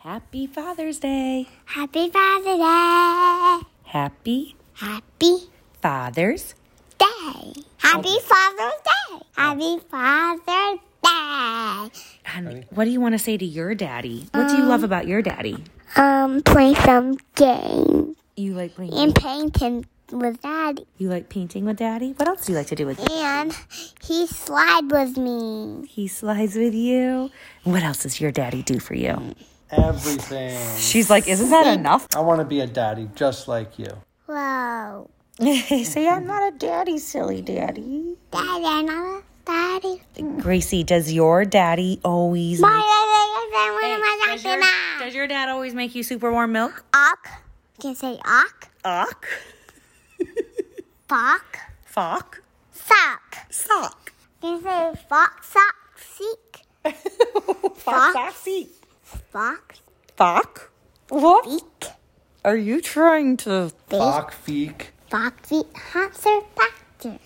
Happy Father's Day. Happy Father's Day. Happy Happy Father's Day. Happy Father's Day. Happy Father's Day. Honey, what do you want to say to your daddy? What do you love about your daddy? Um, play some games You like playing and painting with Daddy. You like painting with daddy? What else do you like to do with daddy? And he slide with me. He slides with you. What else does your daddy do for you? Everything. She's like, isn't that enough? I want to be a daddy just like you. Whoa. Say, I'm not a daddy, silly daddy. Daddy, I'm not a daddy. Gracie, does your daddy always My make, daddy, does, your, does your dad always make you super warm milk? Ock. You can say ock. Ock. Fock. Fock. Sock. Sock. You can say fox, sock, seek. Fock. Fock. Foxy. Fox. Fock. What? Beak. Are you trying to? Bach, feek. Foxy. Faster, faster.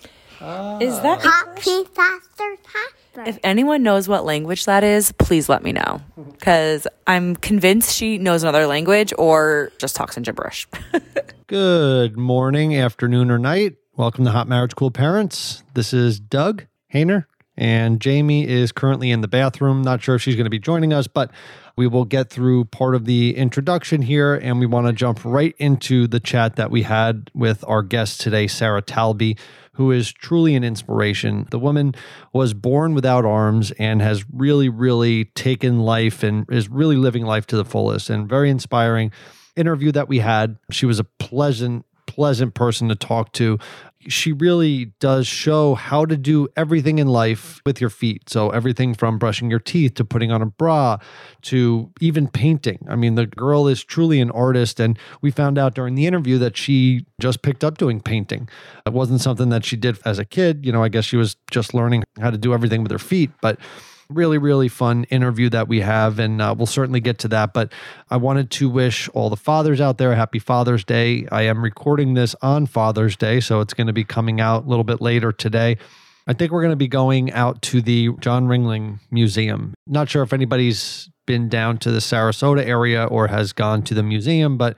Is that? Foxy, faster, faster. If anyone knows what language that is, please let me know. Because I'm convinced she knows another language or just talks in gibberish. Good morning, afternoon, or night. Welcome to Hot Marriage Cool Parents. This is Doug Hephner, and Jamie is currently in the bathroom. Not sure if she's going to be joining us, but we will get through part of the introduction here, and we want to jump right into the chat that we had with our guest today, Sarah Talbi, who is truly an inspiration. The woman was born without arms and has really, really taken life and is really living life to the fullest and very inspiring interview that we had. She was a pleasant, pleasant person to talk to. She really does show how to do everything in life with your feet. So, everything from brushing your teeth to putting on a bra to even painting. I mean, the girl is truly an artist. And we found out during the interview that she just picked up doing painting. It wasn't something that she did as a kid. You know, I guess she was just learning how to do everything with her feet. But really, really fun interview that we have, and uh, we'll certainly get to that. But I wanted to wish all the fathers out there a happy Father's Day. I am recording this on Father's Day, so it's going to be coming out a little bit later today. I think we're going to be going out to the John Ringling Museum. Not sure if anybody's been down to the Sarasota area or has gone to the museum, but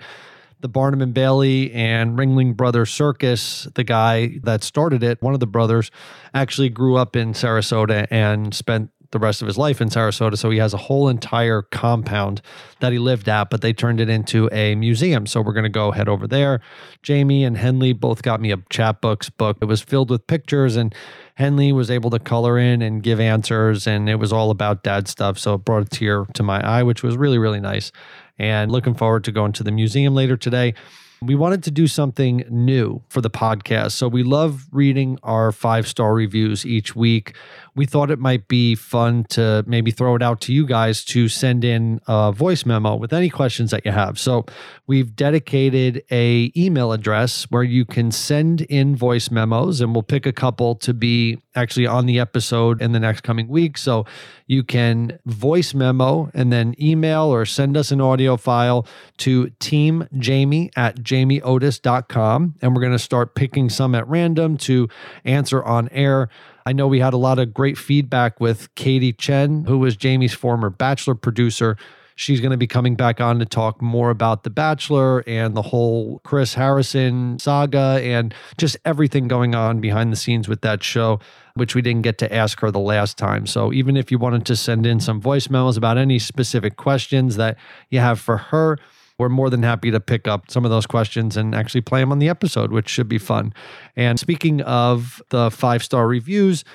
the Barnum and Bailey and Ringling Brothers Circus, the guy that started it, one of the brothers, actually grew up in Sarasota and spent the rest of his life in Sarasota. So he has a whole entire compound that he lived at, but they turned it into a museum. So we're going to go head over there. Jamie and Henley both got me a Chatbooks book. It was filled with pictures, and Henley was able to color in and give answers, and it was all about dad stuff. So it brought a tear to my eye, which was really, really nice. And looking forward to going to the museum later today. We wanted to do something new for the podcast. So we love reading our five star reviews each week. We thought it might be fun to maybe throw it out to you guys to send in a voice memo with any questions that you have. So we've dedicated a email address where you can send in voice memos and we'll pick a couple to be actually on the episode in the next coming week. So you can voice memo and then email or send us an audio file to teamjamie at jamieotis.com. And we're going to start picking some at random to answer on air. I know we had a lot of great feedback with Katie Chen, who was Jamie's former Bachelor producer. She's going to be coming back on to talk more about The Bachelor and the whole Chris Harrison saga and just everything going on behind the scenes with that show, which we didn't get to ask her the last time. So even if you wanted to send in some voice memos about any specific questions that you have for her, we're more than happy to pick up some of those questions and actually play them on the episode, which should be fun. And speaking of the five star reviews,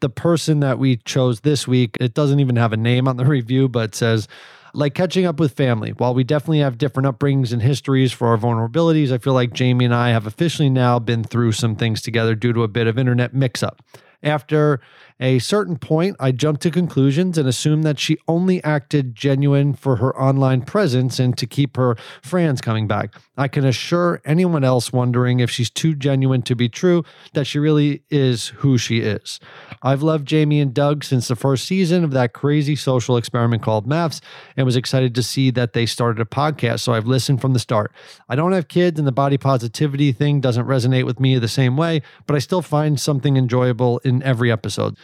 the person that we chose this week, it doesn't even have a name on the review, but says, like catching up with family. While we definitely have different upbringings and histories for our vulnerabilities, I feel like Jamie and I have officially now been through some things together due to a bit of internet mix up. After a certain point, I jumped to conclusions and assumed that she only acted genuine for her online presence and to keep her fans coming back. I can assure anyone else wondering if she's too genuine to be true that she really is who she is. I've loved Jamie and Doug since the first season of that crazy social experiment called MAFS and was excited to see that they started a podcast. So I've listened from the start. I don't have kids, and the body positivity thing doesn't resonate with me the same way, but I still find something enjoyable in every episode.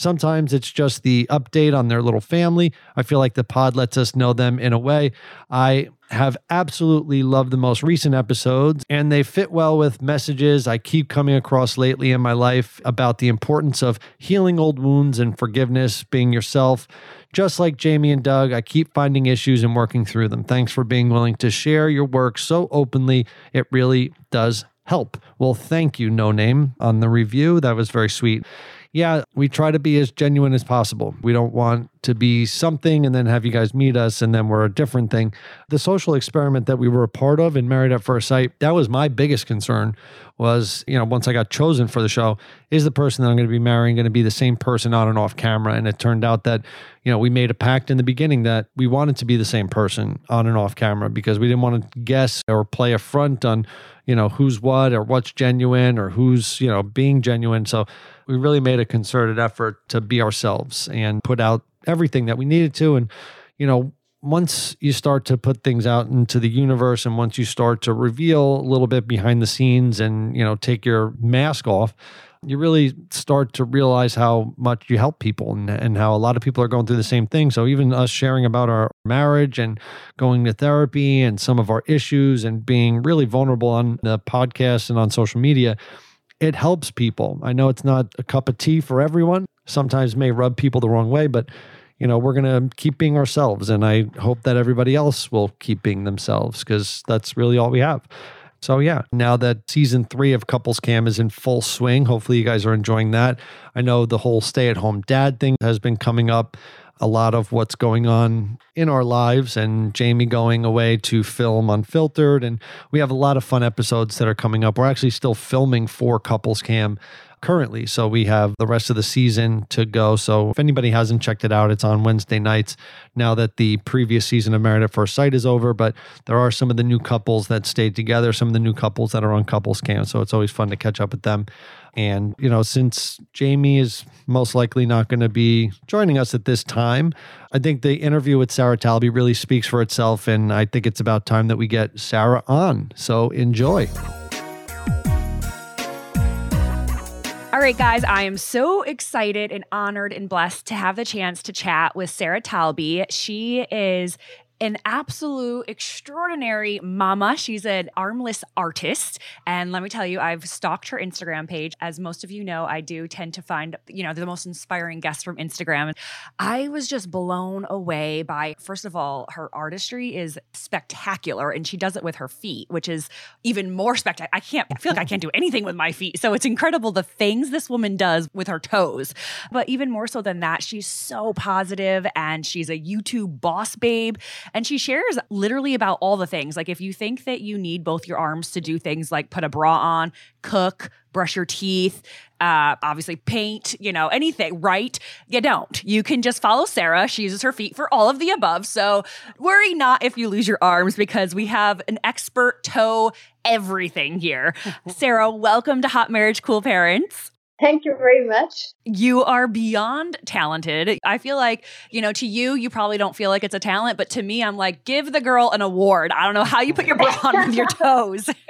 Sometimes it's just the update on their little family. I feel like the pod lets us know them in a way. I have absolutely loved the most recent episodes, and they fit well with messages I keep coming across lately in my life about the importance of healing old wounds and forgiveness, being yourself. Just like Jamie and Doug, I keep finding issues and working through them. Thanks for being willing to share your work so openly. It really does help. Well, thank you, No Name, on the review. That was very sweet yeah, we try to be as genuine as possible. We don't want to be something and then have you guys meet us and then we're a different thing. The social experiment that we were a part of in Married at First Sight, that was my biggest concern was, you know, once I got chosen for the show, is the person that I'm going to be marrying going to be the same person on and off camera? And it turned out that, you know, we made a pact in the beginning that we wanted to be the same person on and off camera because we didn't want to guess or play a front on, you know, who's what or what's genuine or who's, you know, being genuine. So we really made a concerted effort to be ourselves and put out everything that we needed to. And, you know, once you start to put things out into the universe and once you start to reveal a little bit behind the scenes and, you know, take your mask off, you really start to realize how much you help people and, and how a lot of people are going through the same thing. So even us sharing about our marriage and going to therapy and some of our issues and being really vulnerable on the podcast and on social media, it helps people. I know it's not a cup of tea for everyone. Sometimes may rub people the wrong way, but you know, we're going to keep being ourselves and I hope that everybody else will keep being themselves cuz that's really all we have. So yeah, now that season 3 of Couples Cam is in full swing, hopefully you guys are enjoying that. I know the whole stay-at-home dad thing has been coming up a lot of what's going on in our lives and Jamie going away to film unfiltered. And we have a lot of fun episodes that are coming up. We're actually still filming for Couples Cam currently. So we have the rest of the season to go. So if anybody hasn't checked it out, it's on Wednesday nights now that the previous season of Married at First Sight is over. But there are some of the new couples that stayed together, some of the new couples that are on Couples Cam. So it's always fun to catch up with them. And, you know, since Jamie is most likely not going to be joining us at this time, I think the interview with Sarah Talbi really speaks for itself. And I think it's about time that we get Sarah on. So enjoy. All right, guys, I am so excited and honored and blessed to have the chance to chat with Sarah Talbi. She is an absolute extraordinary mama. She's an armless artist. And let me tell you, I've stalked her Instagram page. As most of you know, I do tend to find, you know, the most inspiring guests from Instagram. I was just blown away by, first of all, her artistry is spectacular and she does it with her feet, which is even more spectacular. I can't, I feel like I can't do anything with my feet. So it's incredible the things this woman does with her toes. But even more so than that, she's so positive and she's a YouTube boss babe and she shares literally about all the things. Like if you think that you need both your arms to do things like put a bra on, cook, brush your teeth, uh, obviously paint, you know, anything, right? You don't. You can just follow Sarah. She uses her feet for all of the above. So worry not if you lose your arms because we have an expert toe everything here. Sarah, welcome to Hot Marriage Cool Parents. Thank you very much. You are beyond talented. I feel like, you know, to you, you probably don't feel like it's a talent, but to me, I'm like, give the girl an award. I don't know how you put your bra on with your toes.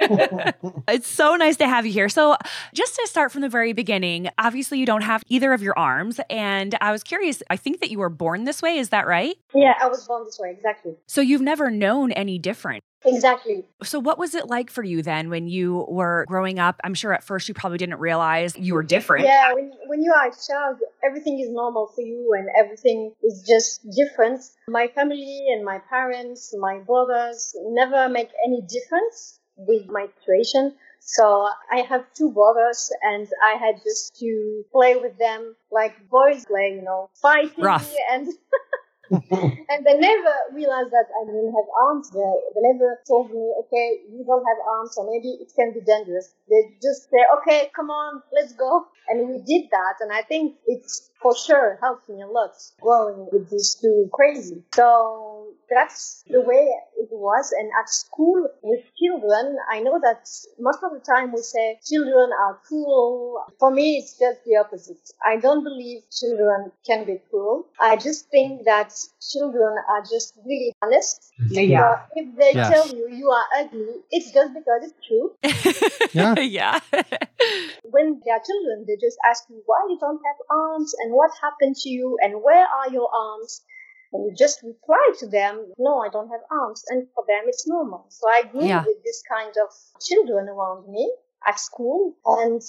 it's so nice to have you here. So, just to start from the very beginning, obviously, you don't have either of your arms. And I was curious, I think that you were born this way. Is that right? Yeah, I was born this way, exactly. So, you've never known any different. Exactly. So, what was it like for you then when you were growing up? I'm sure at first you probably didn't realize you were different. Yeah, when, when you are a child, everything is normal for you and everything is just different. My family and my parents, my brothers never make any difference with my situation. So I have two brothers and I had just to play with them like boys play, you know, fighting Rough. and and they never realized that I didn't have arms. They, they never told me, okay, you don't have arms, so maybe it can be dangerous. They just say, okay, come on, let's go. And we did that, and I think it's for sure helped me a lot growing with these two crazy. So that's the way it was. And at school with children, I know that most of the time we say children are cruel. For me, it's just the opposite. I don't believe children can be cruel. I just think that children are just really honest. Mm-hmm. Yeah. So if they Yes. tell you you are ugly, it's just because it's true. Yeah. yeah. When they are children, they just ask you why you don't have arms and what happened to you and where are your arms. And you just reply to them, no, I don't have arms. And for them, it's normal. So I grew Yeah. with this kind of children around me at school. And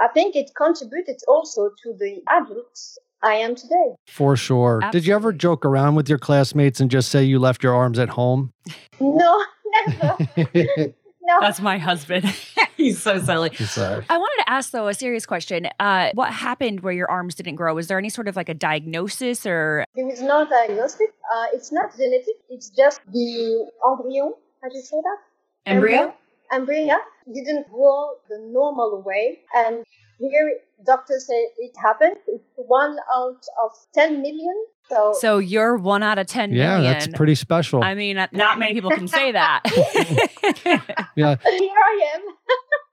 I think it contributed also to the adults I am today. For sure. Did you ever joke around with your classmates and just say you left your arms at home? No, never. No. That's my husband. He's so silly. It's, I wanted to ask though a serious question. Uh, what happened where your arms didn't grow? Was there any sort of like a diagnosis or There is no diagnostic. Uh, it's not genetic. It's just the embryo. How do you say that? Embryo yeah, didn't grow the normal way. And here, doctors say it happened. It's one out of 10 million. So, so you're one out of ten yeah, million? that's pretty special. I mean, uh, not many people can say that. yeah. here I am.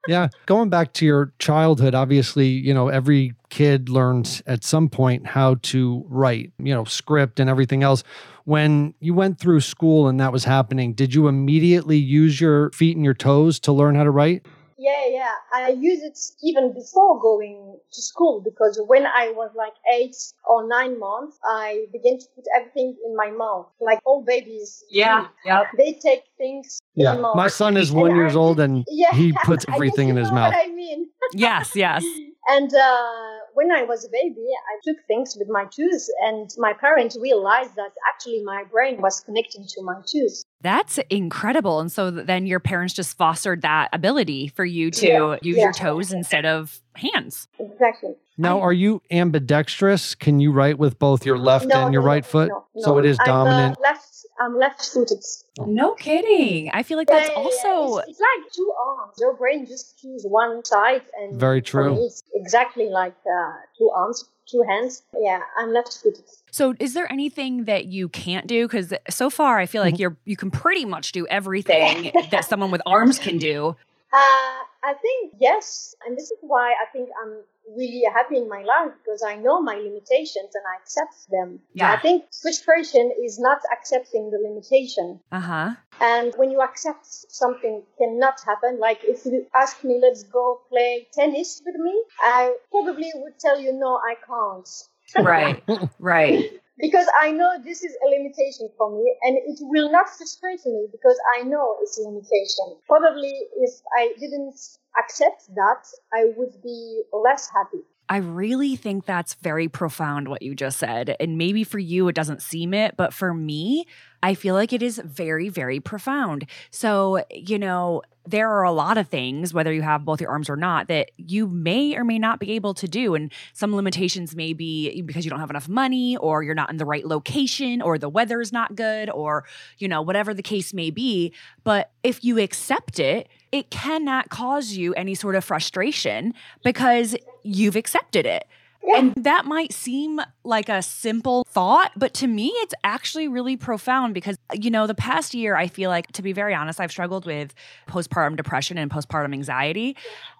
Yeah. Going back to your childhood, obviously, you know, every kid learns at some point how to write, you know, script and everything else. When you went through school and that was happening, did you immediately use your feet and your toes to learn how to write? Yeah, yeah. I use it even before going to school because when I was like eight or nine months, I began to put everything in my mouth, like all babies. yeah. yeah. They take things Yeah. their mouth. My son is And one I years old and yeah, he puts I guess everything you in his know mouth. What I mean. yes, yes. And uh, when I was a baby, I took things with my toes, and my parents realized that actually my brain was connecting to my toes. That's incredible. And so then your parents just fostered that ability for you to Yeah, use yeah. your toes instead of hands. Exactly. Now, are you ambidextrous? Can you write with both your left No, and your no, right foot? no, So it is I'm, uh, dominant. left. I'm left-footed. No kidding. I feel like that's Yeah, yeah, yeah. also It's, it's like two arms. Your brain just choose one side, and Very true. it's exactly like uh, two arms, two hands. Yeah, I'm left-footed. So is there anything that you can't do cuz so far I feel like you're you can pretty much do everything that someone with arms can do. Uh, I think yes, and this is why I think I'm really happy in my life because I know my limitations and I accept them. Yeah. I think frustration is not accepting the limitation. Uh-huh. And when you accept something cannot happen, like if you ask me, let's go play tennis with me, I probably would tell you, no, I can't. Right. right. Because I know this is a limitation for me and it will not frustrate me because I know it's a limitation. Probably if I didn't accept that, I would be less happy. I really think that's very profound what you just said. And maybe for you, it doesn't seem it, but for me, I feel like it is very, very profound. So, you know, there are a lot of things, whether you have both your arms or not, that you may or may not be able to do. And some limitations may be because you don't have enough money, or you're not in the right location, or the weather's not good, or, you know, whatever the case may be. But if you accept it, it cannot cause you any sort of frustration because you've accepted it. And that might seem like a simple thought, but to me, it's actually really profound because, you know, the past year, I feel like, to be very honest, I've struggled with postpartum depression and postpartum anxiety.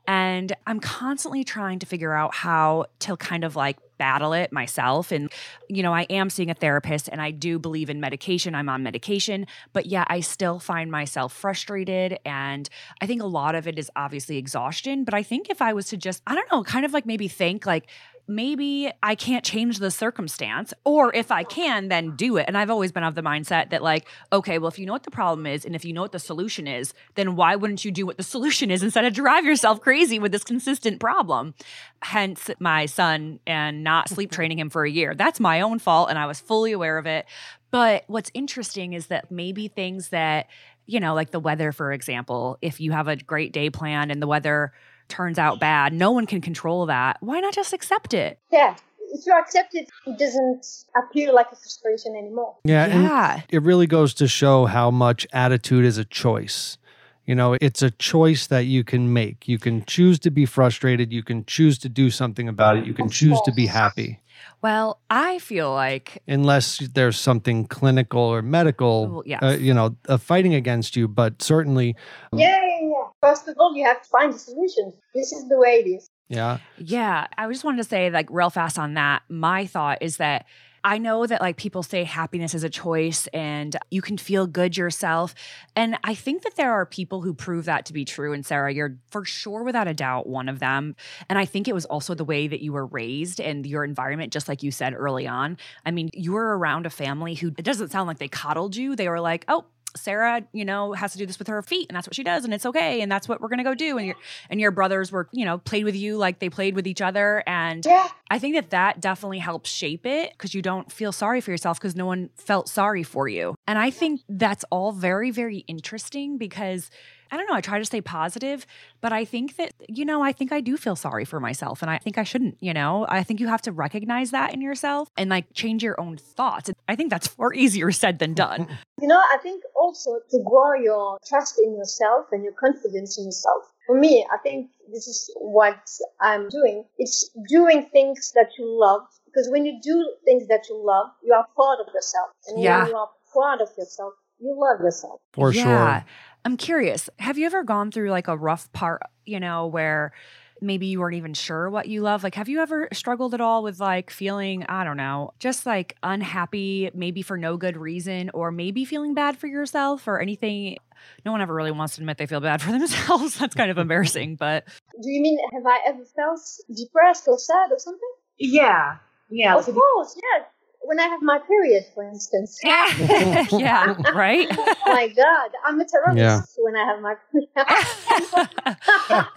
And I'm constantly trying to figure out how to kind of like battle it myself. And, you know, I am seeing a therapist and I do believe in medication. I'm on medication, but yeah, I still find myself frustrated. And I think a lot of it is obviously exhaustion. But I think if I was to just, I don't know, kind of like maybe think like, maybe I can't change the circumstance, or if I can, then do it. And I've always been of the mindset that, like, okay, well, if you know what the problem is and if you know what the solution is, then why wouldn't you do what the solution is instead of drive yourself crazy with this consistent problem? Hence, my son and not sleep mm-hmm. training him for a year. That's my own fault, and I was fully aware of it. But what's interesting is that maybe things that, you know, like the weather, for example, if you have a great day planned and the weather turns out bad, no one can control that. Why not just accept it? Yeah, if you accept it, it doesn't appear like a frustration anymore. Yeah, Yeah. it really goes to show how much attitude is a choice. You know, it's a choice that you can make. You can choose to be frustrated. You can choose to do something about it. You can choose to be happy, Well, I feel like unless there's something clinical or medical, Well, yes. uh, you know, uh, fighting against you. But certainly, Yeah, yeah, yeah. First of all, you have to find a solution. This is the way it is. yeah, Yeah, I just wanted to say, like, real fast on that. My thought is that I know that, like, people say happiness is a choice and you can feel good yourself. And I think that there are people who prove that to be true. And Sarah, you're for sure, without a doubt, one of them. And I think it was also the way that you were raised and your environment, just like you said early on. I mean, you were around a family who, it doesn't sound like they coddled you. They were like, oh, Sarah, you know, has to do this with her feet, and that's what she does, and it's okay, and that's what we're gonna go do. And your and your brothers were, you know, played with you like they played with each other, and Yeah. I think that that definitely helps shape it because you don't feel sorry for yourself because no one felt sorry for you. And I think that's all very, very interesting because I don't know, I try to stay positive, but I think that, you know, I think I do feel sorry for myself and I think I shouldn't, you know, I think you have to recognize that in yourself and like change your own thoughts. I think that's far easier said than done. You know, I think also to grow your trust in yourself and your confidence in yourself. For me, I think this is what I'm doing. It's doing things that you love because when you do things that you love, you are proud of yourself. And Yeah. when you are proud of yourself, you love yourself. for yeah. sure. I'm curious. Have you ever gone through like a rough part, you know, where maybe you weren't even sure what you love? Like, have you ever struggled at all with like feeling, I don't know, just like unhappy, maybe for no good reason, or maybe feeling bad for yourself or anything? No one ever really wants to admit they feel bad for themselves. That's kind of embarrassing, but Do you mean have I ever felt depressed or sad or something? Yeah. Yeah. Of course, yes. When I have my period, for instance. yeah, right? oh my God, I'm a terrorist Yeah. when I have my period.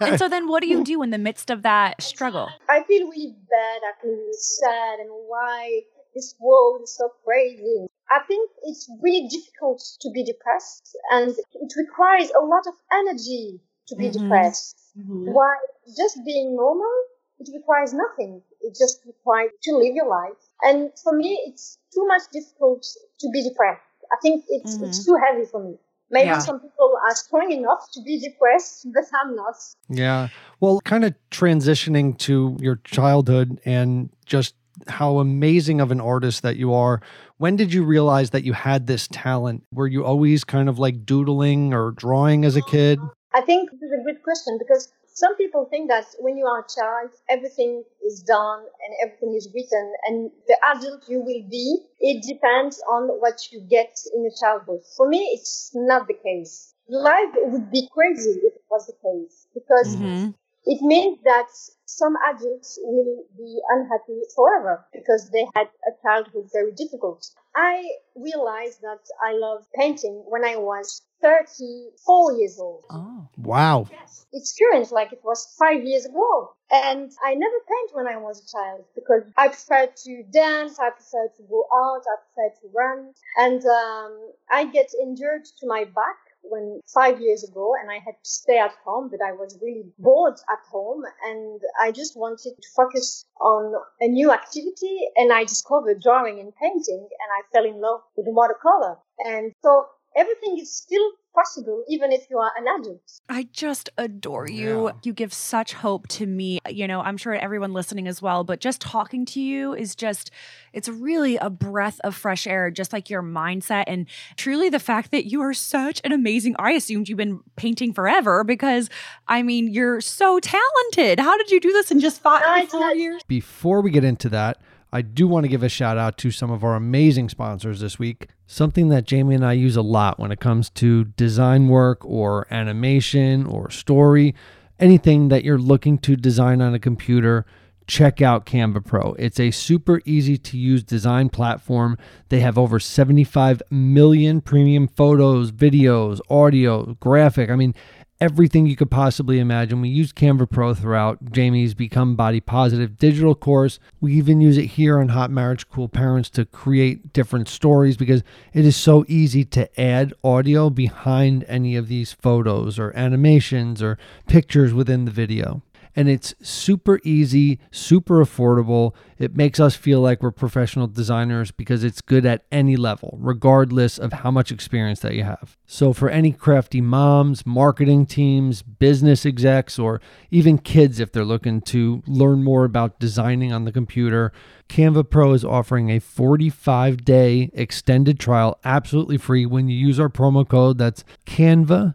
and so then what do you do in the midst of that struggle? I feel really bad. I feel really sad, and why this world is so crazy. I think it's really difficult to be depressed, and it requires a lot of energy to be Mhm. depressed. Mhm. While just being normal, it requires nothing. It just requires to live your life. And for me, it's too much difficult to be depressed. I think it's it's mm-hmm. too heavy for me. Maybe Yeah. some people are strong enough to be depressed, but I'm not. Yeah. Well, kind of transitioning to your childhood and just how amazing of an artist that you are. When did you realize that you had this talent? Were you always kind of like doodling or drawing as a kid? I think this is a good question because some people think that when you are a child, everything is done and everything is written, and the adult you will be, it depends on what you get in your childhood. For me, it's not the case. Life would be crazy if it was the case because Mhm. it means that some adults will be unhappy forever because they had a childhood very difficult. I realized that I love painting when I was 34 years old. Oh. Wow. Yes. It's strange, like it was five years ago. And I never paint when I was a child because I prefer to dance, I prefer to go out, I prefer to run. And um, I get injured to my back when five years ago and I had to stay at home, but I was really bored at home and I just wanted to focus on a new activity and I discovered drawing and painting and I fell in love with watercolor. And so everything is still possible even if you are an adult. I just adore you. Yeah. You give such hope to me. You know, I'm sure everyone listening as well, but just talking to you is just, it's really a breath of fresh air, just like your mindset. And truly the fact that you are such an amazing, I assumed you've been painting forever because I mean, you're so talented. How did you do this in just five, No, four years? Before we get into that, I do want to give a shout out to some of our amazing sponsors this week. Something that Jamie and I use a lot when it comes to design work or animation or story, anything that you're looking to design on a computer, check out Canva Pro. It's a super easy to use design platform. They have over 75 million premium photos, videos, audio, graphic. I mean, everything you could possibly imagine. We use Canva Pro throughout Jamie's Become Body Positive digital course. We even use it here on Hot Marriage Cool Parents to create different stories because it is so easy to add audio behind any of these photos or animations or pictures within the video. And it's super easy, super affordable. It makes us feel like we're professional designers because it's good at any level, regardless of how much experience that you have. So, for any crafty moms, marketing teams, business execs, or even kids, if they're looking to learn more about designing on the computer, Canva Pro is offering a 45 day extended trial absolutely free when you use our promo code that's canva.me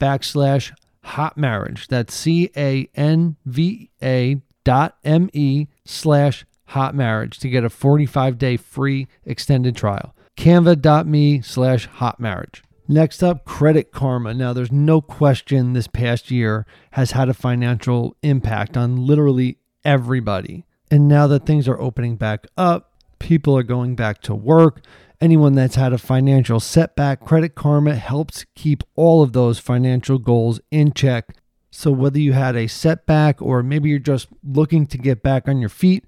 backslash hot marriage. That's C A N V A dot M E slash hot marriage to get a 45 day free extended trial. Canva.me slash hot marriage. Next up, Credit Karma. Now, there's no question this past year has had a financial impact on literally everybody. And now that things are opening back up, people are going back to work. Anyone that's had a financial setback, Credit Karma helps keep all of those financial goals in check. So, whether you had a setback or maybe you're just looking to get back on your feet,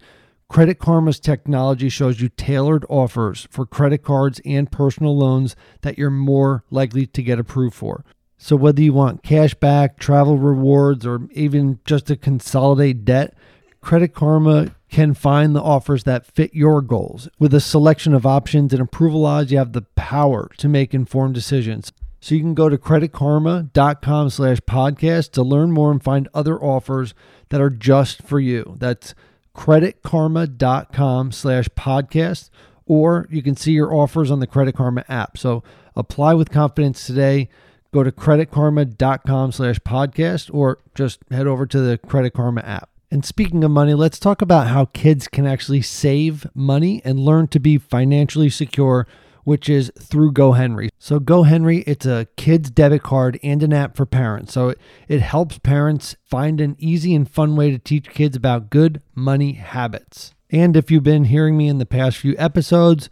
Credit Karma's technology shows you tailored offers for credit cards and personal loans that you're more likely to get approved for. So, whether you want cash back, travel rewards, or even just to consolidate debt, Credit Karma can find the offers that fit your goals. With a selection of options and approval odds, you have the power to make informed decisions. So you can go to creditkarma.com slash podcast to learn more and find other offers that are just for you. That's creditkarma.com slash podcast, or you can see your offers on the Credit Karma app. So apply with confidence today. Go to creditkarma.com slash podcast or just head over to the Credit Karma app. And speaking of money, let's talk about how kids can actually save money and learn to be financially secure, which is through GoHenry. So, GoHenry, it's a kids debit card and an app for parents. So, it, it helps parents find an easy and fun way to teach kids about good money habits. And if you've been hearing me in the past few episodes,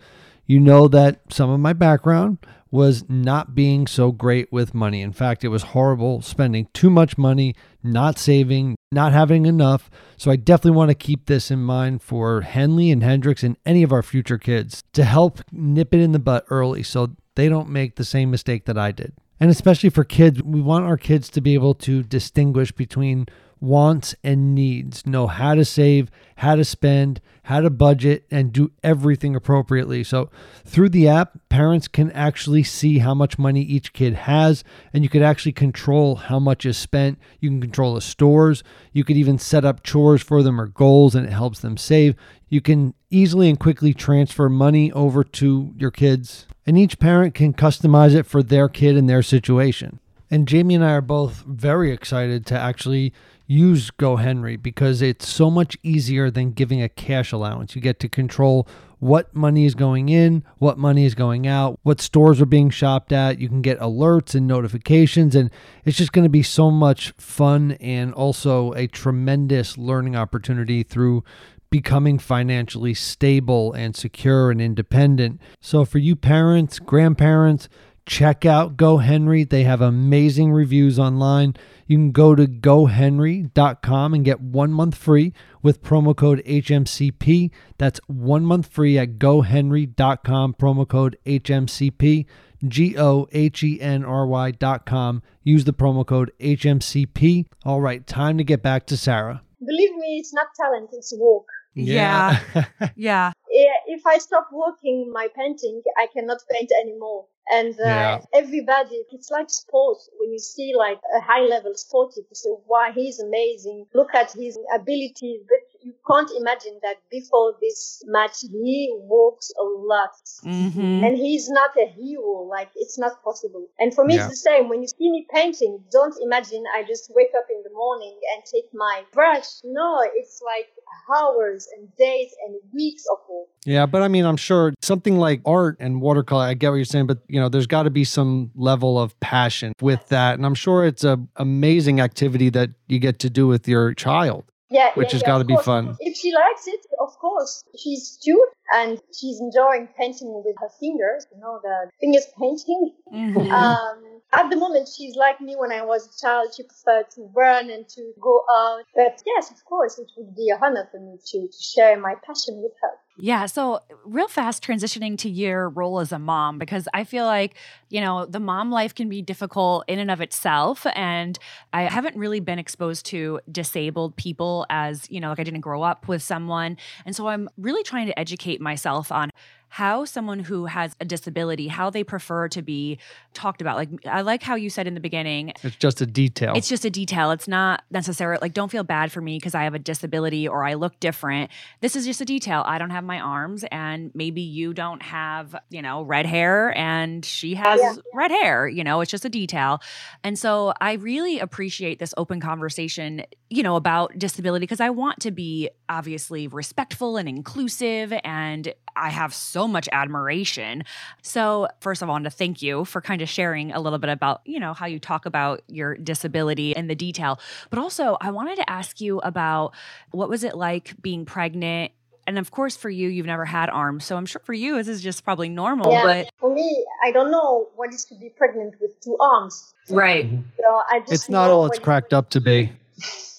you know that some of my background was not being so great with money. In fact, it was horrible spending too much money, not saving, not having enough. So I definitely want to keep this in mind for Henley and Hendrix and any of our future kids to help nip it in the butt early so they don't make the same mistake that I did. And especially for kids, we want our kids to be able to distinguish between wants and needs, know how to save, how to spend, how to budget, and do everything appropriately. So, through the app, parents can actually see how much money each kid has, and you could actually control how much is spent. You can control the stores. You could even set up chores for them or goals, and it helps them save. You can easily and quickly transfer money over to your kids, and each parent can customize it for their kid and their situation. And Jamie and I are both very excited to actually use GoHenry because it's so much easier than giving a cash allowance. You get to control what money is going in, what money is going out, what stores are being shopped at. You can get alerts and notifications, and it's just going to be so much fun and also a tremendous learning opportunity through becoming financially stable and secure and independent. So, for you parents, grandparents, check out GoHenry. They have amazing reviews online. You can go to gohenry.com and get one month free with promo code HMCP. That's one month free at gohenry.com, promo code HMCP, G O H E N R Y.com. Use the promo code HMCP. All right, time to get back to Sarah. Believe me, it's not talent, it's work. Yeah. yeah. Yeah, If I stop working my painting, I cannot paint anymore. And uh, Yeah. everybody, it's like sports. When you see like a high level sporty, you say, wow, he's amazing. Look at his abilities. But you can't imagine that before this match, he works a lot. Mm-hmm. And he's not a hero. Like, it's not possible. And for me, Yeah. it's the same. When you see me painting, don't imagine I just wake up in the morning and take my brush. No, it's like hours and days and weeks of work. Yeah, but I mean, I'm sure something like art and watercolor, I get what you're saying, but you know, there's got to be some level of passion with that. And I'm sure it's a amazing activity that you get to do with your child. Yeah, Which yeah, has yeah, gotta be course. fun. If she likes it, of course. She's two and she's enjoying painting with her fingers, you know, the fingers painting. Mm-hmm. Um, At the moment, she's like me when I was a child. She preferred to run and to go out. But yes, of course, it would be a honor for me to, to share my passion with her. Yeah. So, real fast transitioning to your role as a mom, because I feel like, you know, the mom life can be difficult in and of itself. And I haven't really been exposed to disabled people as, you know, like I didn't grow up with someone. And so I'm really trying to educate myself on how someone who has a disability how they prefer to be talked about. Like i like how you said in the beginning It's just a detail. it's just a detail. It's not necessarily like don't feel bad for me because i have a disability or i look different. This is just a detail. I don't have my arms and maybe you don't have you know red hair and she has Yeah. red hair you know it's just a detail. And so i really appreciate this open conversation you know about disability because i want to be obviously respectful and inclusive and i have so much admiration so first of all i want to thank you for kind of sharing a little bit about you know how you talk about your disability and the detail but also i wanted to ask you about what was it like being pregnant and of course for you you've never had arms so i'm sure for you this is just probably normal Yeah. but For me, I don't know what is to be pregnant with two arms. right mm-hmm. So I just it's not all it's what- cracked up to be.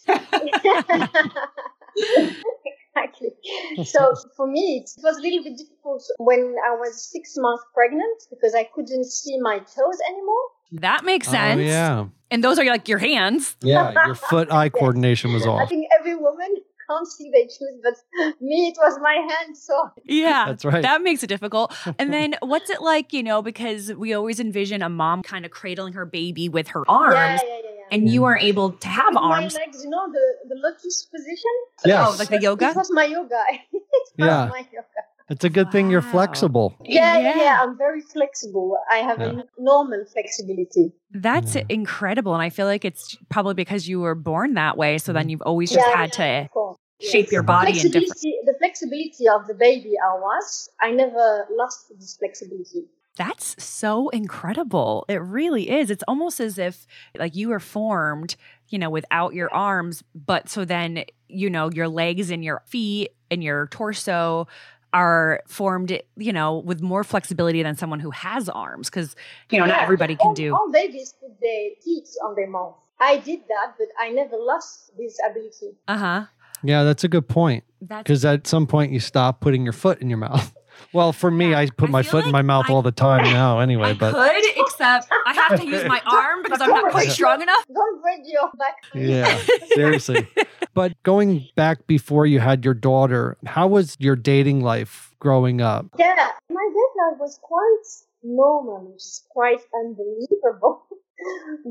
exactly. So for me, it was a little bit difficult when I was six months pregnant because I couldn't see my toes anymore. that makes oh, sense Oh, yeah. and those are like your hands Yeah. Your foot eye coordination was off. I think every woman can't see their shoes, but me, it was my hand. So Yeah. That's right. That makes it difficult. And then what's it like, you know, because we always envision a mom kind of cradling her baby with her arms yeah, yeah, yeah, yeah. And you aren't able to have With arms. My legs, you know, the, the lotus position. Oh, yes. Oh, like the yoga? It was my yoga. it was Yeah. my yoga. It's a good thing you're flexible. Yeah, yeah, Yeah. yeah. I'm very flexible. I have Yeah. a normal flexibility. That's Yeah. incredible. And I feel like it's probably because you were born that way. So then mm-hmm. you've always just Yeah, had yeah, to of course. shape your body in different. flexibility, The flexibility of the baby I was, I never lost this flexibility. That's so incredible. It really is. It's almost as if like you were formed, you know, without your arms, but so then, you know, your legs and your feet and your torso are formed, you know, with more flexibility than someone who has arms cuz you know, not Yeah, everybody all, can do. All babies put their teeth on their mouth. I did that, but I never lost this ability. Uh-huh. Yeah, that's a good point. Because at some point you stop putting your foot in your mouth. Well, for me, Yeah. I put I my feel foot in my mouth I- all the time now anyway, I but could, except I have to use my arm because I'm not quite strong enough. Don't break your back. yeah, seriously. But going back before you had your daughter, how was your dating life growing up? Yeah, my dating life was quite normal, which is quite unbelievable.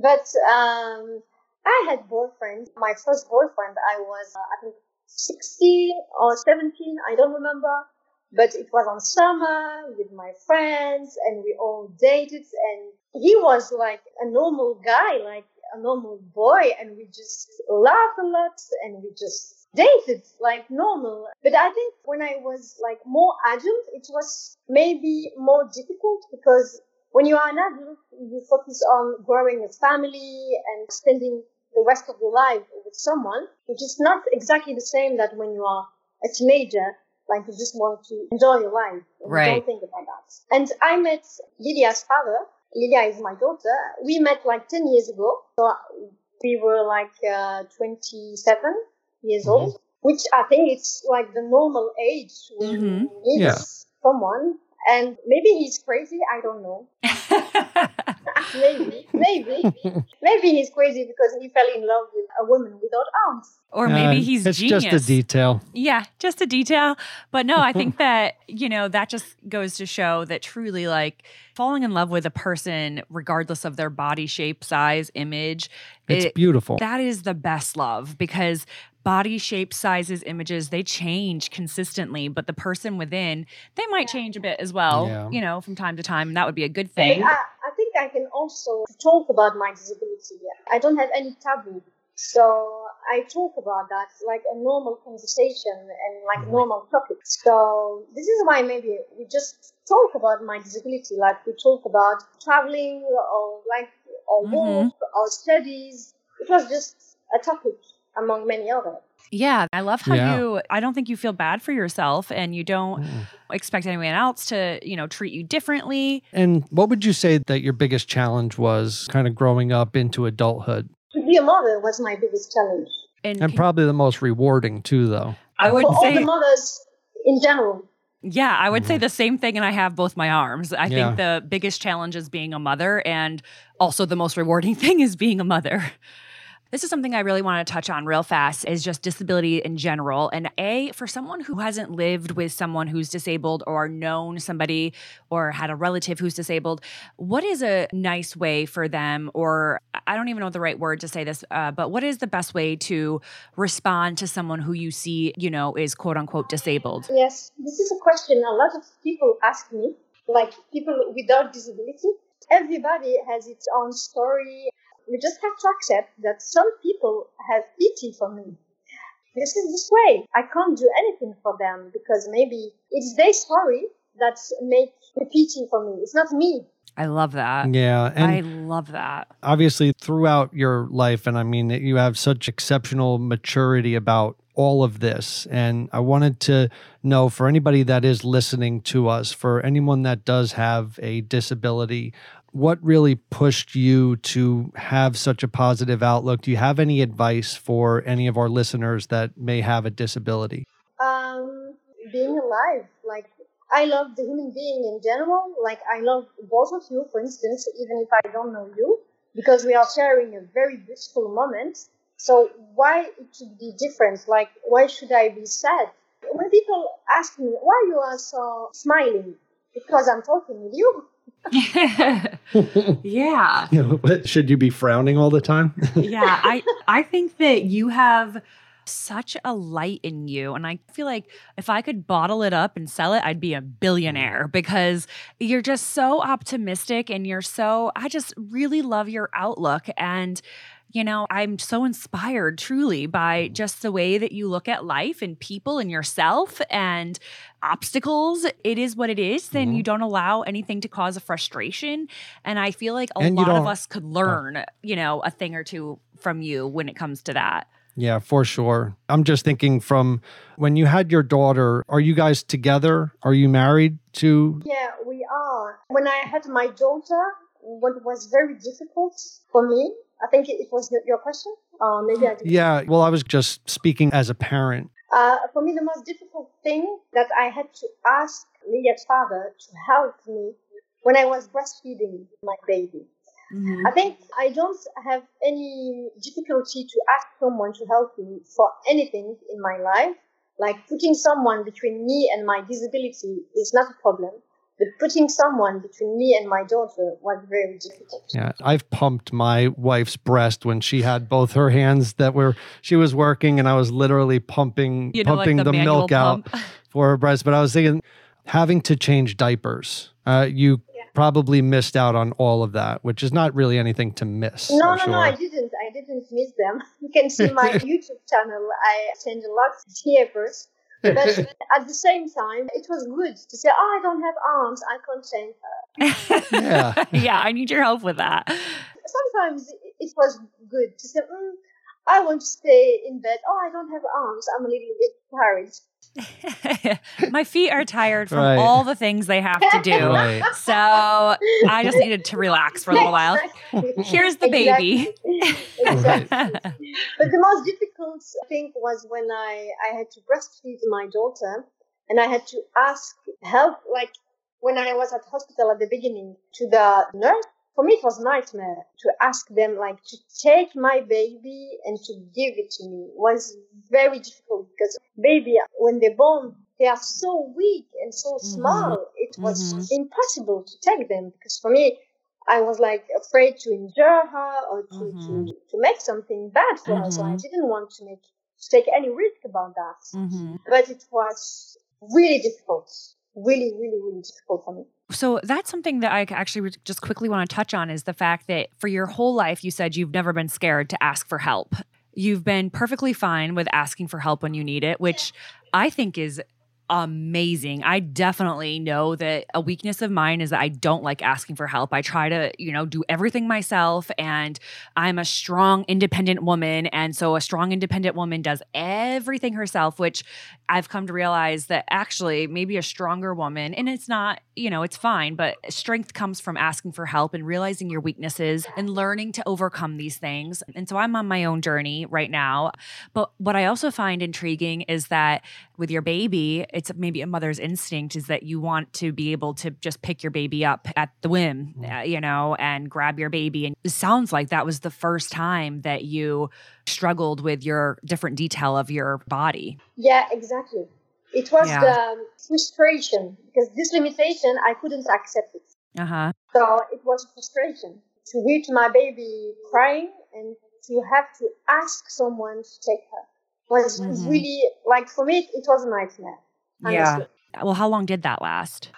but um, I had boyfriends. My first boyfriend, I was, uh, I think, 16 or 17, I don't remember. But it was on summer with my friends, and we all dated. And he was like a normal guy, like a normal boy, and we just laughed a lot, and we just dated like normal. But I think when I was like more adult, it was maybe more difficult because when you are an adult, you focus on growing a family and spending the rest of your life with someone, which is not exactly the same that when you are a teenager, like you just want to enjoy your life. And you Right. Don't think about that. And I met Lydia's father. Lydia is my daughter. We met like 10 years ago. So we were like uh, 27 years old, which I think it's like the normal age when Mhm. you meet Yeah. someone. And maybe he's crazy. I don't know. maybe, maybe, maybe he's crazy because he fell in love with a woman without arms. or maybe Uh, he's it's genius. just a detail. Yeah, just a detail. But no, I think that, you know, that just goes to show that truly like falling in love with a person, regardless of their body shape, size, image, It's it- beautiful. that is the best love because body shape, sizes, images, they change consistently, but the person within, they might change a bit as well, Yeah. you know, from time to time. And that would be a good But thing. I, I think I can also talk about my disability. I don't have any taboo. So I talk about that like a normal conversation and like a normal topic. So this is why maybe we just talk about my disability, like we talk about traveling or like or Mhm. work or studies. It was just a topic among many others. Yeah, I love how Yeah. you I don't think you feel bad for yourself and you don't Mm. expect anyone else to, you know, treat you differently. And what would you say that your biggest challenge was kind of growing up into adulthood? To be a mother was my biggest challenge. And, And probably the most rewarding too, though. I would For all say the mothers in general. Yeah, I would say the same thing, and I have both my arms. I Mm-hmm. Yeah. think the biggest challenge is being a mother, and also the most rewarding thing is being a mother. This is something I really want to touch on real fast is just disability in general. And A, for someone who hasn't lived with someone who's disabled or known somebody or had a relative who's disabled, what is a nice way for them, or I don't even know the right word to say this, uh, but what is the best way to respond to someone who you see, you know, is quote unquote disabled? Yes, this is a question a lot of people ask me, like people without disability. Everybody has its own story. We just have to accept that some people have pity for me. This is this way. I can't do anything for them because maybe it's their story that make the pity for me. It's not me. I love that. Yeah. And I love that. obviously throughout your life and i mean you have such exceptional maturity about all of this and i wanted to know for anybody that is listening to us for anyone that does have a disability what really pushed you to have such a positive outlook do you have any advice for any of our listeners that may have a disability Um, being alive, like I love the human being in general. Like I love both of you, for instance, even if I don't know you, because we are sharing a very beautiful moment. So why it should be different? Like why should I be sad? When people ask me why you are so smiling, because I'm talking with you. yeah. should you be frowning all the time Yeah. I I think that you have such a light in you and I feel like if I could bottle it up and sell it I'd be a billionaire because you're just so optimistic and you're so I just really love your outlook and you know, I'm so inspired truly by just the way that you look at life and people and yourself and obstacles. It is what it is. Then Mhm. you don't allow anything to cause a frustration. And I feel like a And lot of us could learn, you know, a thing or two from you when it comes to that. Yeah, for sure. I'm just thinking from when you had your daughter, are you guys together? Are you married to? Yeah, we are. When I had my daughter, what was very difficult for me, I think it was your- question. Uh, maybe I didn't Yeah, well, I was just speaking as a parent. Uh, for me, the most difficult thing that I had to ask Lydia's father to help me when I was breastfeeding my baby. I think I don't have any difficulty to ask someone to help me for anything in my life. Like putting someone between me and my disability is not a problem, but putting someone between me and my daughter was very difficult. Yeah, I've pumped my wife's breast when she had both her hands that were she was working, and I was literally pumping You know, pumping like the, the, manual milk out for her breast. But I was thinking, having to change diapers, uh, you probably missed out on all of that, which is not really anything to miss. No, I'm no, sure. no, I didn't. I didn't miss them. You can see my YouTube channel. I changed a lot of diapers. But at the same time, it was good to say, oh, I don't have arms. I can't change her. Yeah. yeah, I need your help with that. Sometimes it- it was good to say, mm, I want to stay in bed. Oh, I don't have arms. I'm a little bit tired. My feet are tired from Right. all the things they have to do. Right. So I just needed to relax for a little while. Here's the baby. Exactly. But the most difficult thing was when I, I had to breastfeed my daughter and I had to ask help, like when I was at hospital at the beginning to the nurse. For me, it was nightmare to ask them like to take my baby and to give it to me It was very difficult because baby, when they're born, they are so weak and so small. It was Mhm. impossible to take them because for me, I was like afraid to injure her or to, Mhm. to, to make something bad for her. So I Mhm. didn't want to make to take any risk about that. Mhm. But it was really difficult. Really, really, really difficult for me. So that's something that I actually just quickly want to touch on is the fact that for your whole life, you said you've never been scared to ask for help. You've been perfectly fine with asking for help when you need it, which I think is amazing. I definitely know that a weakness of mine is that I don't like asking for help. I try to, you know, do everything myself and I'm a strong independent woman and so a strong independent woman does everything herself, which I've come to realize that actually maybe a stronger woman and it's not, you know, it's fine, but strength comes from asking for help and realizing your weaknesses and learning to overcome these things. And so I'm on my own journey right now. But what I also find intriguing is that with your baby, it's maybe a mother's instinct is that you want to be able to just pick your baby up at the whim, uh, you know, and grab your baby. And it sounds like that was the first time that you struggled with your different detail of your body. Yeah, exactly. It was Yeah. the um, frustration because this limitation I couldn't accept it. Uh huh. So it was frustration to reach my baby crying and to have to ask someone to take her was Mhm. really like for me it was a nightmare. Yeah. honestly. Well, how long did that last?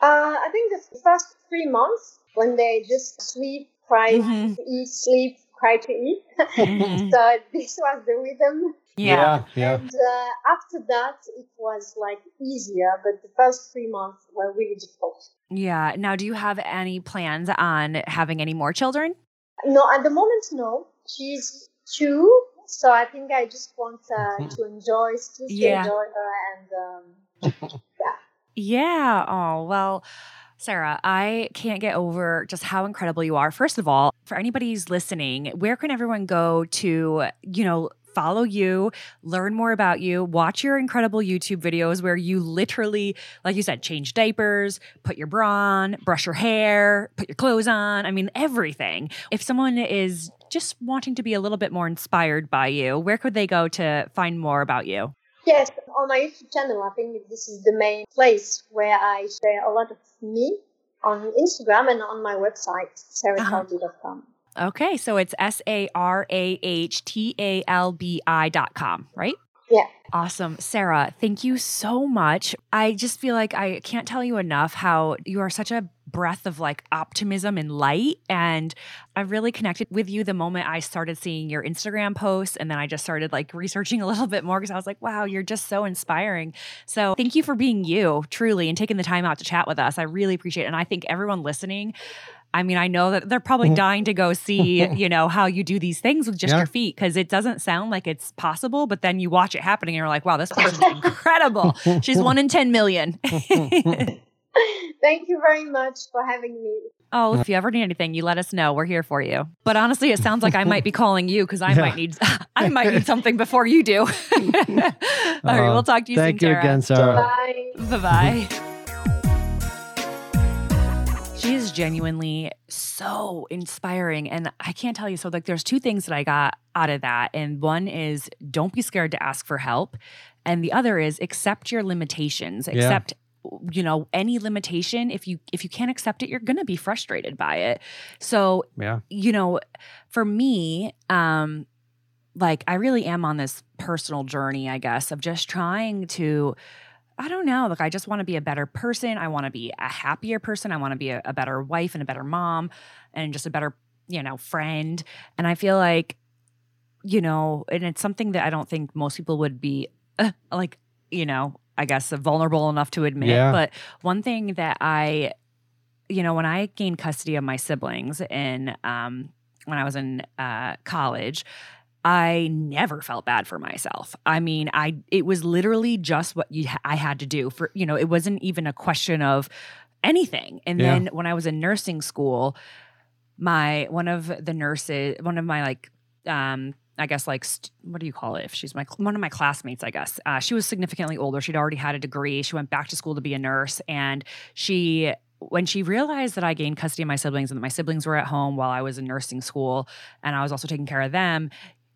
Uh, I think the first three months when they just sleep, cry Mhm. to eat, sleep, cry to eat. Mhm. so this was the rhythm. yeah. yeah. And uh, after that, it was like easier, but the first three months were really difficult. Yeah. Now, do you have any plans on having any more children? No, at the moment, no. She's two, so I think I just want uh, to enjoy, to Yeah. enjoy her, and um, Yeah. Oh, well, Sarah, I can't get over just how incredible you are. First of all, for anybody who's listening, where can everyone go to, you know, follow you, learn more about you, watch your incredible YouTube videos where you literally, like you said, change diapers, put your bra on, brush your hair, put your clothes on. I mean, everything. If someone is just wanting to be a little bit more inspired by you, where could they go to find more about you? yes, on my YouTube channel, I think this is the main place where I share a lot of me on Instagram and on my website, sarahtalbi.com. Uh-huh. Okay, so it's S A R A H T A L B I dot com, right? Yeah. Awesome. Sarah, thank you so much. I just feel like I can't tell you enough how you are such a breath of like optimism and light. And I really connected with you the moment I started seeing your Instagram posts. And then I just started like researching a little bit more because I was like, wow, you're just so inspiring. So thank you for being you, truly, and taking the time out to chat with us. I really appreciate it. And I think everyone listening, I mean, I know that they're probably dying to go see, you know, how you do these things with just Yeah. your feet because it doesn't sound like it's possible, but then you watch it happening and you're like, wow, this person's incredible. She's one in 10 million. Thank you very much for having me. oh, if you ever need anything, you let us know. We're here for you. But honestly, it sounds like I might be calling you because I Yeah. might need I might need something before you do. All right, Uh, we'll talk to you Thank soon, you Tara. again, Sarah. Bye. Bye bye. She is genuinely so inspiring. And I can't tell you. So, like, there's two things that I got out of that. And one is don't be scared to ask for help. And the other is accept your limitations. Yeah. Accept you know any limitation if you if you can't accept it you're going to be frustrated by it so Yeah. you know, for me, um, like I really am on this personal journey, I guess, of just trying to, I don't know, like I just want to be a better person. I want to be a happier person. I want to be a, a better wife and a better mom and just a better, you know, friend. And I feel like, you know, and it's something that I don't think most people would be uh, like, you know, I guess vulnerable enough to admit. Yeah. But one thing that I you know, when I gained custody of my siblings in um, when I was in uh, college, I never felt bad for myself. I mean, I it was literally just what you I had to do for you know. It wasn't even a question of anything. And Yeah. then when I was in nursing school, my one of the nurses, one of my like um I guess like st- what do you call it? If she's my one of my classmates, I guess uh, she was significantly older. She'd already had a degree. She went back to school to be a nurse, and she when she realized that I gained custody of my siblings and that my siblings were at home while I was in nursing school, and I was also taking care of them.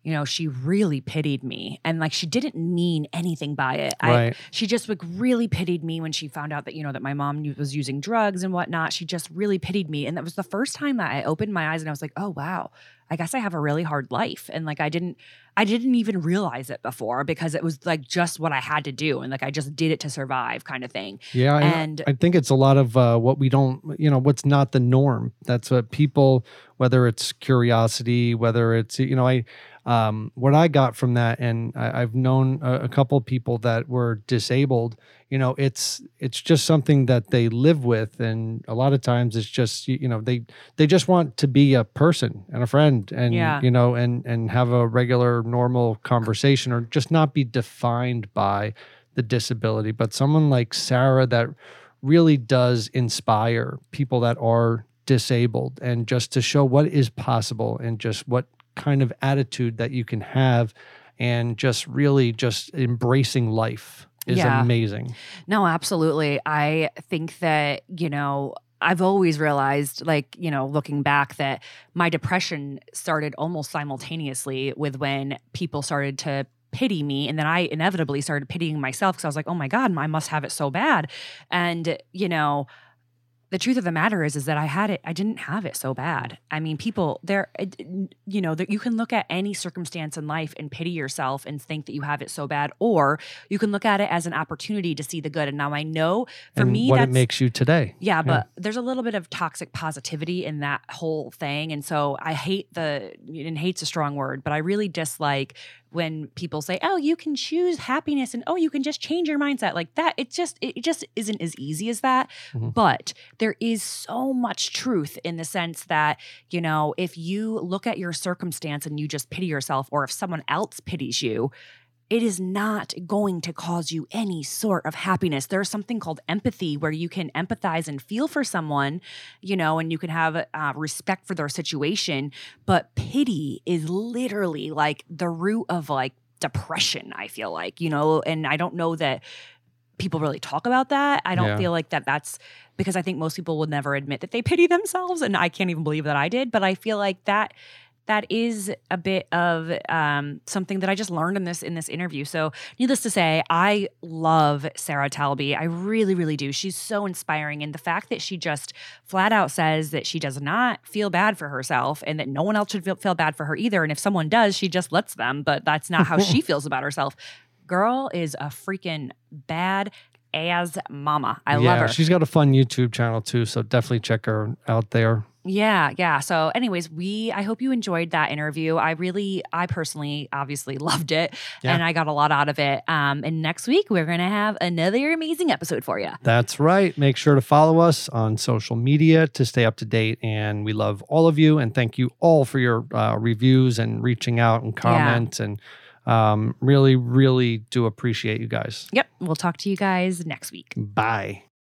You know, she really pitied me, and like she didn't mean anything by it. I, Right. she just like really pitied me when she found out that you know that my mom was using drugs and whatnot. She just really pitied me, and that was the first time that I opened my eyes and I was like, oh wow, I guess I have a really hard life, and like I didn't, I didn't even realize it before because it was like just what I had to do, and like I just did it to survive, kind of thing. Yeah, and, And- I think it's a lot of uh, what we don't, you know, what's not the norm. That's what people, whether it's curiosity, whether it's, you know, I, um, what I got from that, and I, I've known a, a couple people that were disabled. You know, it's it's just something that they live with, and a lot of times it's just you, you know they they just want to be a person and a friend, and Yeah. you know, and and have a regular normal conversation, or just not be defined by the disability. But someone like Sarah that really does inspire people that are disabled and just to show what is possible and just what kind of attitude that you can have and just really just embracing life is Yeah. amazing. No, absolutely. I think that, you know, I've always realized, like, you know, looking back, that my depression started almost simultaneously with when people started to pity me. And then I inevitably started pitying myself because I was like, oh my God, I must have it so bad. And, you know, the truth of the matter is is that I had it I didn't have it so bad. I mean people there you know that you can look at any circumstance in life and pity yourself and think that you have it so bad or you can look at it as an opportunity to see the good and now I know for and me what it makes you today. yeah, but there's a little bit of toxic positivity in that whole thing. And so I hate the, and hate's a strong word, but I really dislike when people say, oh, you can choose happiness and oh, you can just change your mindset like that. It just, it just isn't as easy as that. Mhm. But there is so much truth in the sense that, you know, if you look at your circumstance and you just pity yourself, or if someone else pities you, it is not going to cause you any sort of happiness. There's something called empathy where you can empathize and feel for someone, you know, and you can have uh, respect for their situation. But pity is literally like the root of like depression, I feel like, you know, and I don't know that people really talk about that. I don't Yeah. feel like that that's because I think most people would never admit that they pity themselves. And I can't even believe that I did. But I feel like that that is a bit of um, something that I just learned in this in this interview. So, needless to say, I love Sarah Talbi. I really, really do. She's so inspiring, and the fact that she just flat out says that she does not feel bad for herself, and that no one else should feel, feel bad for her either. And if someone does, she just lets them. But that's not how she feels about herself. Girl is a freaking bad as mama. I yeah, love her. She's got a fun YouTube channel too, so definitely check her out there. Yeah, yeah. So, anyways, we I hope you enjoyed that interview. I really, I personally, obviously loved it, Yeah. and I got a lot out of it. Um, and next week we're gonna have another amazing episode for you. That's right. Make sure to follow us on social media to stay up to date. And we love all of you. And thank you all for your uh, reviews and reaching out and comments. And um, really, really do appreciate you guys. Yep, we'll talk to you guys next week. Bye.